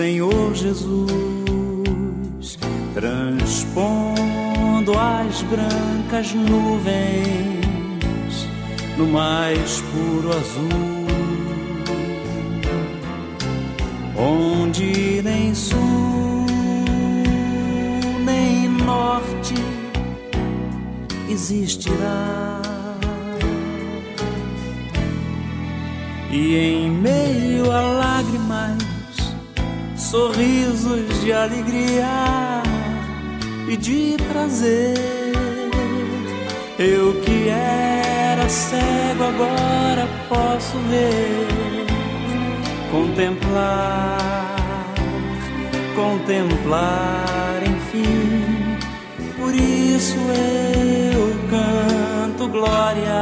Senhor Jesus, transpondo as brancas nuvens no mais puro azul,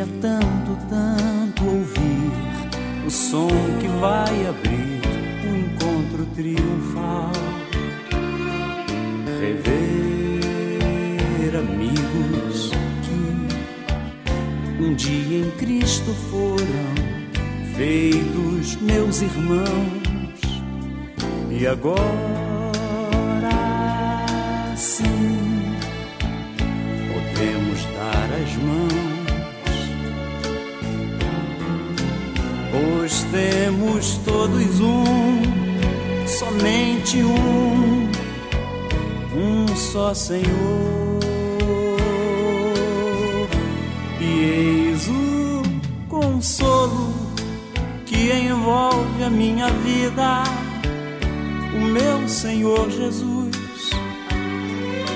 Queria tanto, tanto ouvir o som que vai abrir o encontro triunfal. Rever amigos que um dia em Cristo foram feitos meus irmãos e agora temos todos um, somente um, um só Senhor. E eis o consolo que envolve a minha vida, o meu Senhor Jesus,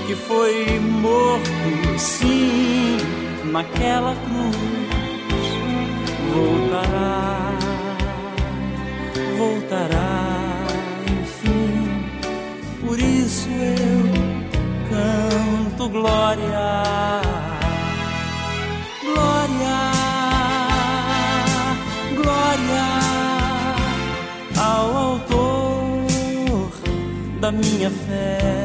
que foi morto, sim, naquela cruz voltará, voltará, enfim. Por isso eu canto glória, glória, glória ao autor da minha fé.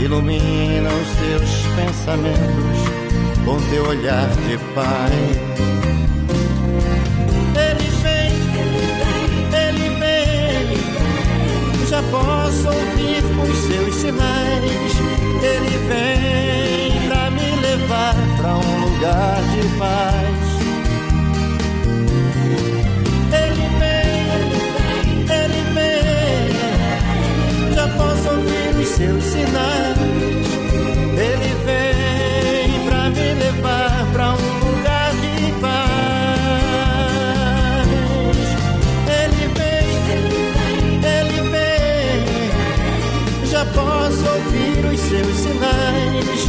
Ilumina os teus pensamentos com teu olhar de pai. Ele vem, ele vem, já posso ouvir os seus sinais. Ele vem pra me levar pra um lugar de paz. Seus sinais. Ele vem pra me levar pra um lugar de paz. Ele vem, ele vem, já posso ouvir os seus sinais.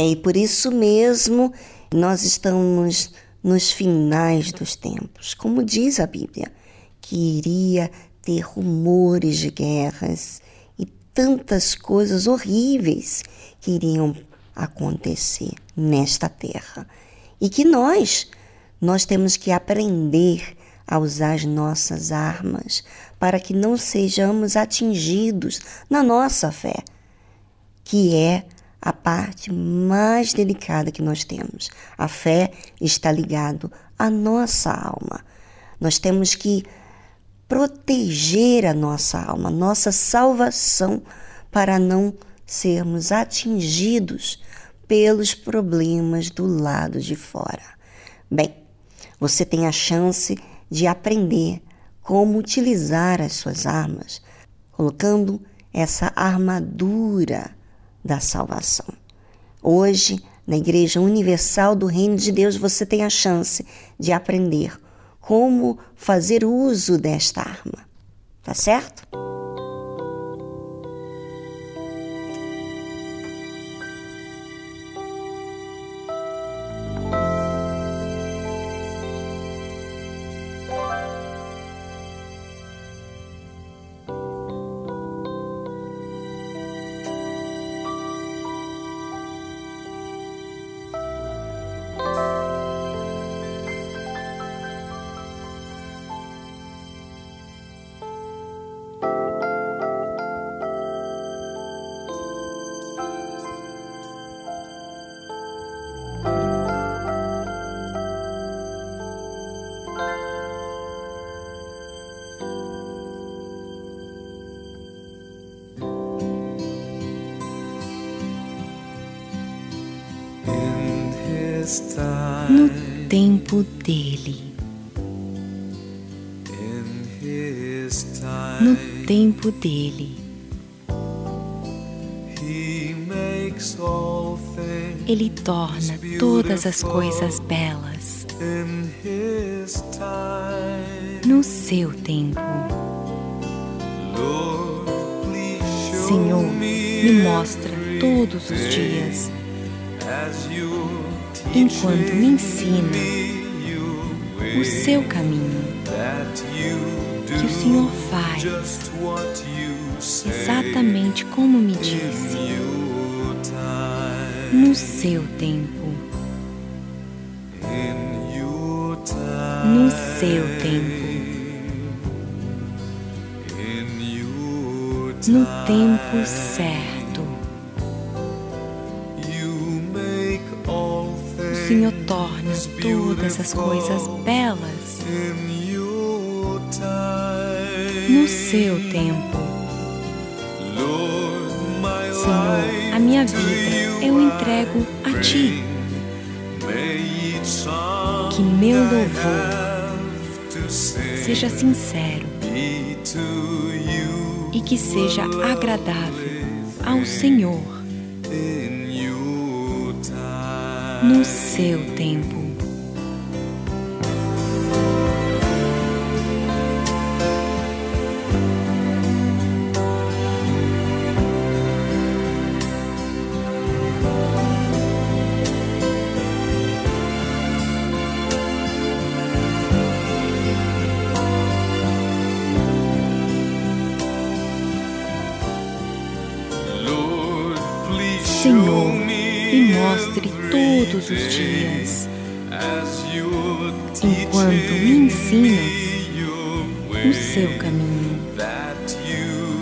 É, e por isso mesmo nós estamos nos finais dos tempos. Como diz a Bíblia, que iria ter rumores de guerras e tantas coisas horríveis que iriam acontecer nesta terra. E que nós, nós temos que aprender a usar as nossas armas para que não sejamos atingidos na nossa fé, que é parte mais delicada que nós temos. A fé está ligado à nossa alma. Nós temos que proteger a nossa alma, nossa salvação, para não sermos atingidos pelos problemas do lado de fora. Bem, você tem a chance de aprender como utilizar as suas armas, colocando essa armadura da salvação. Hoje, na Igreja Universal do Reino de Deus, você tem a chance de aprender como fazer uso desta arma. Tá certo? No tempo dele. No tempo dele. Ele torna todas as coisas belas no seu tempo. Senhor, me mostra todos os dias enquanto me ensina o seu caminho, que o Senhor faz exatamente como me disse, no seu tempo. No seu tempo. No tempo certo. Todas as coisas belas no seu tempo. Senhor, a minha vida eu entrego a Ti. Que meu louvor seja sincero e que seja agradável ao Senhor no seu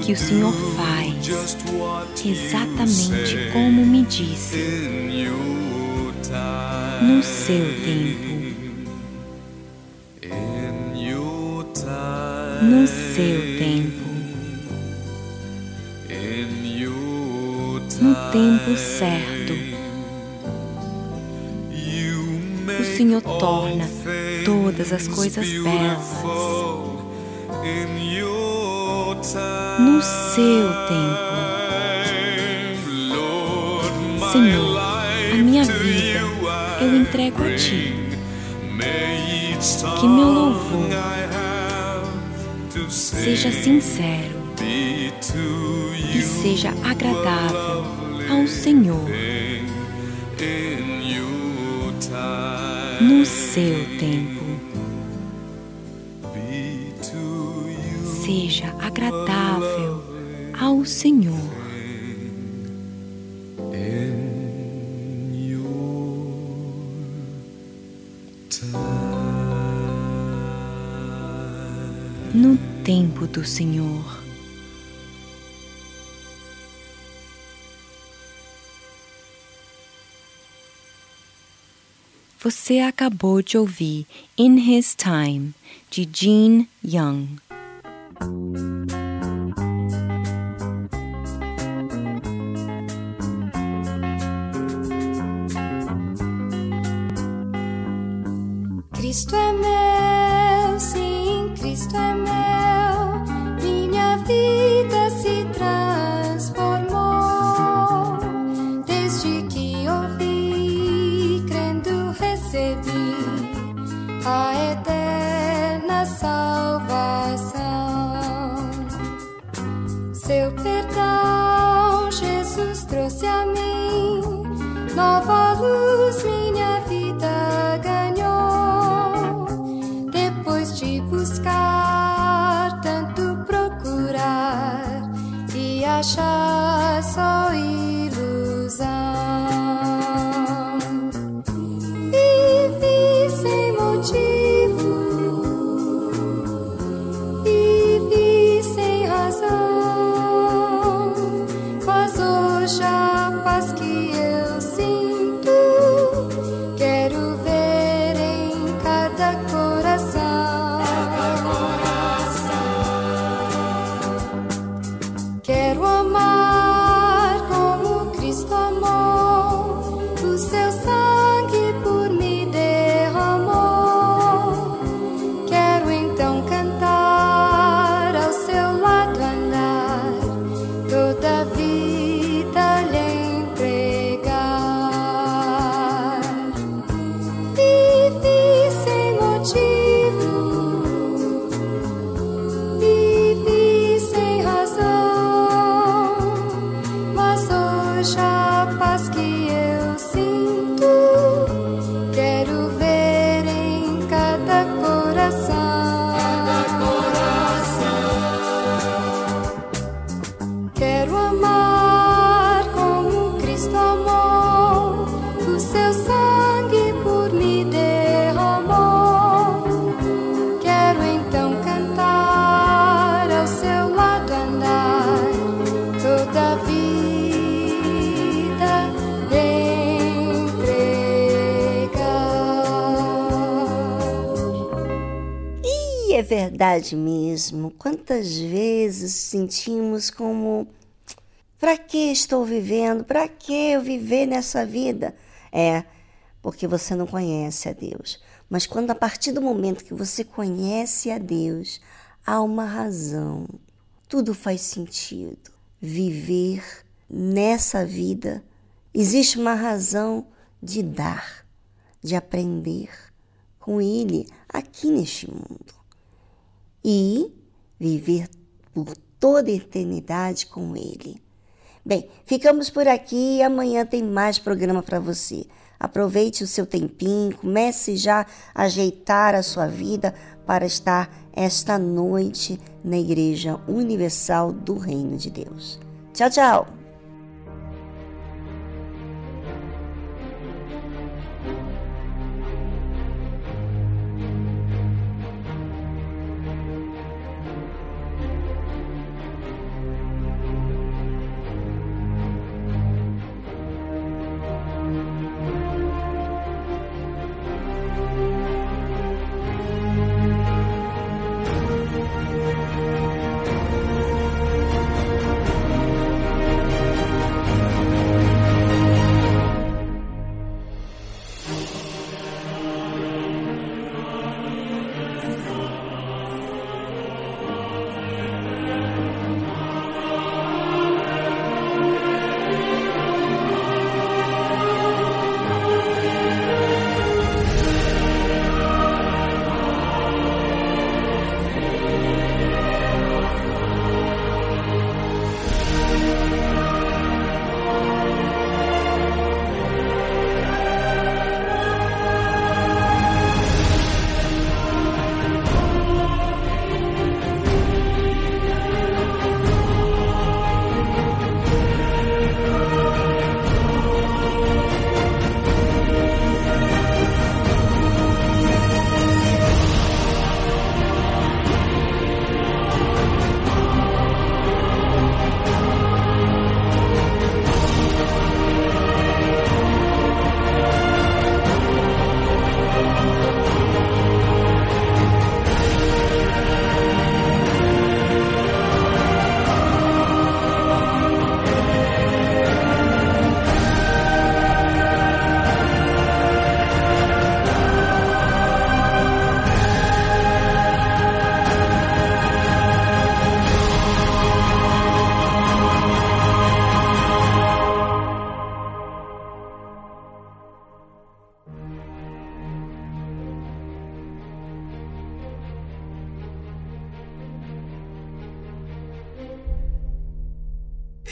que o Senhor faz exatamente como me disse, no seu tempo. No seu tempo. no tempo certo. O Senhor torna todas as coisas belas e seja agradável ao Senhor no seu tempo. Seja agradável ao Senhor. No tempo do Senhor. Você acabou de ouvir In His Time, de Gene Young. Cristo é meu, verdade mesmo. Quantas vezes sentimos como Para que estou vivendo? Para que eu viver nessa vida? É porque você não conhece a Deus. Mas quando a partir do momento que você conhece a Deus, há uma razão. Tudo faz sentido. Viver nessa vida existe uma razão de dar, de aprender com Ele aqui neste mundo e viver por toda a eternidade com Ele. Bem, ficamos por aqui e amanhã tem mais programa para você. Aproveite o seu tempinho, comece já a ajeitar a sua vida para estar esta noite na Igreja Universal do Reino de Deus. Tchau, tchau!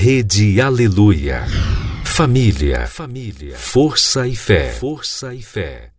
Rede Aleluia. Família, família, força e fé, força e fé.